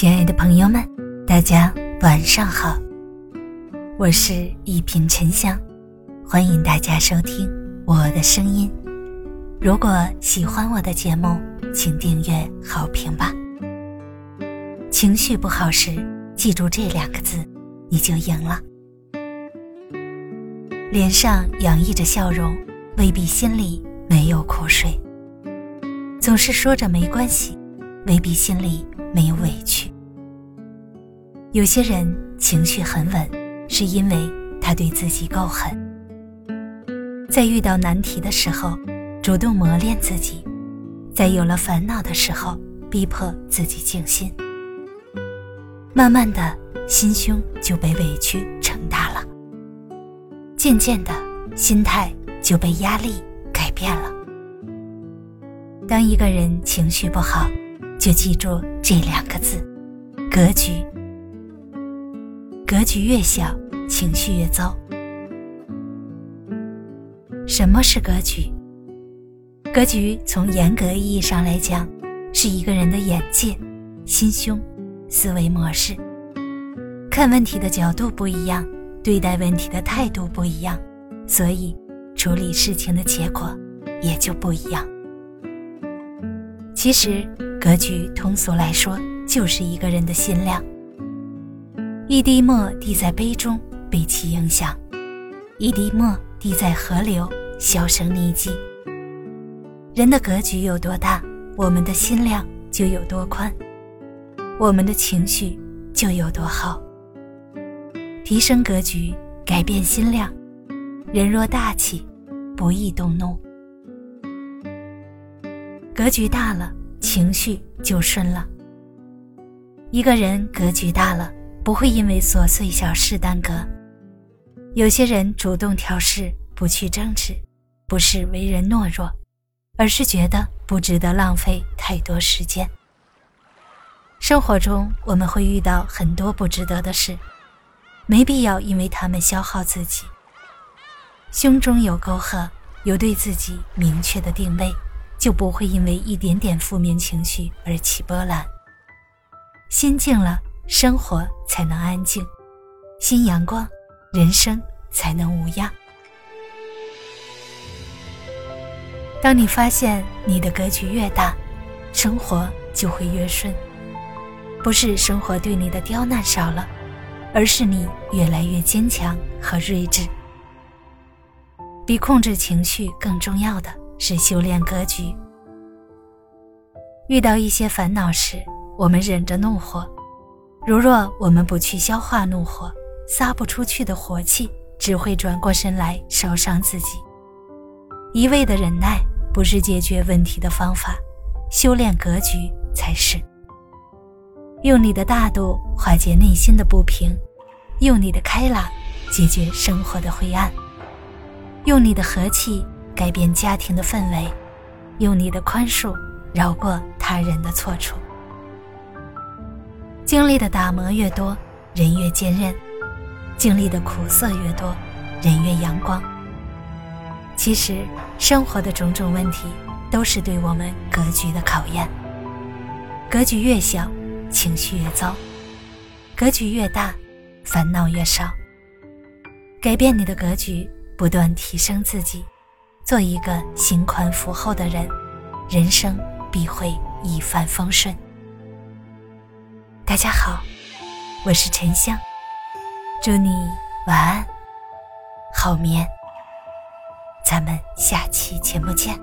亲爱的朋友们，大家晚上好，我是一品沉香，欢迎大家收听我的声音。如果喜欢我的节目，请订阅好评吧。情绪不好时，记住这两个字，你就赢了。脸上洋溢着笑容，未必心里没有苦水；总是说着没关系，未必心里。没有委屈。有些人情绪很稳，是因为他对自己够狠，在遇到难题的时候，主动磨练自己；在有了烦恼的时候，逼迫自己静心。慢慢的，心胸就被委屈撑大了；渐渐的，心态就被压力改变了。当一个人情绪不好，就记住这两个字：格局。格局越小，情绪越糟。什么是格局？格局从严格意义上来讲，是一个人的眼界、心胸、思维模式。看问题的角度不一样，对待问题的态度不一样，所以处理事情的结果也就不一样。其实。格局通俗来说，就是一个人的心量。一滴墨滴在杯中，被其影响；一滴墨滴在河流，销声匿迹。人的格局有多大，我们的心量就有多宽，我们的情绪就有多好。提升格局，改变心量，人若大气，不易动怒。格局大了。情绪就顺了。一个人格局大了，不会因为琐碎小事耽搁。有些人主动挑事，不去争执，不是为人懦弱，而是觉得不值得浪费太多时间。生活中我们会遇到很多不值得的事，没必要因为他们消耗自己。胸中有沟壑，有对自己明确的定位。就不会因为一点点负面情绪而起波澜。心静了，生活才能安静；心阳光，人生才能无恙。当你发现你的格局越大，生活就会越顺。不是生活对你的刁难少了，而是你越来越坚强和睿智。比控制情绪更重要的。是修炼格局。遇到一些烦恼时，我们忍着怒火，如若我们不去消化怒火，撒不出去的火气只会转过身来烧伤自己。一味的忍耐不是解决问题的方法，修炼格局才是。用你的大度化解内心的不平，用你的开朗解决生活的灰暗，用你的和气。改变家庭的氛围，用你的宽恕饶过他人的错处。经历的打磨越多，人越坚韧；经历的苦涩越多，人越阳光。其实，生活的种种问题都是对我们格局的考验。格局越小，情绪越糟；格局越大，烦恼越少。改变你的格局，不断提升自己。做一个心宽福厚的人，人生必会一帆风顺。大家好，我是沉香，祝你晚安，好眠。咱们下期节目见。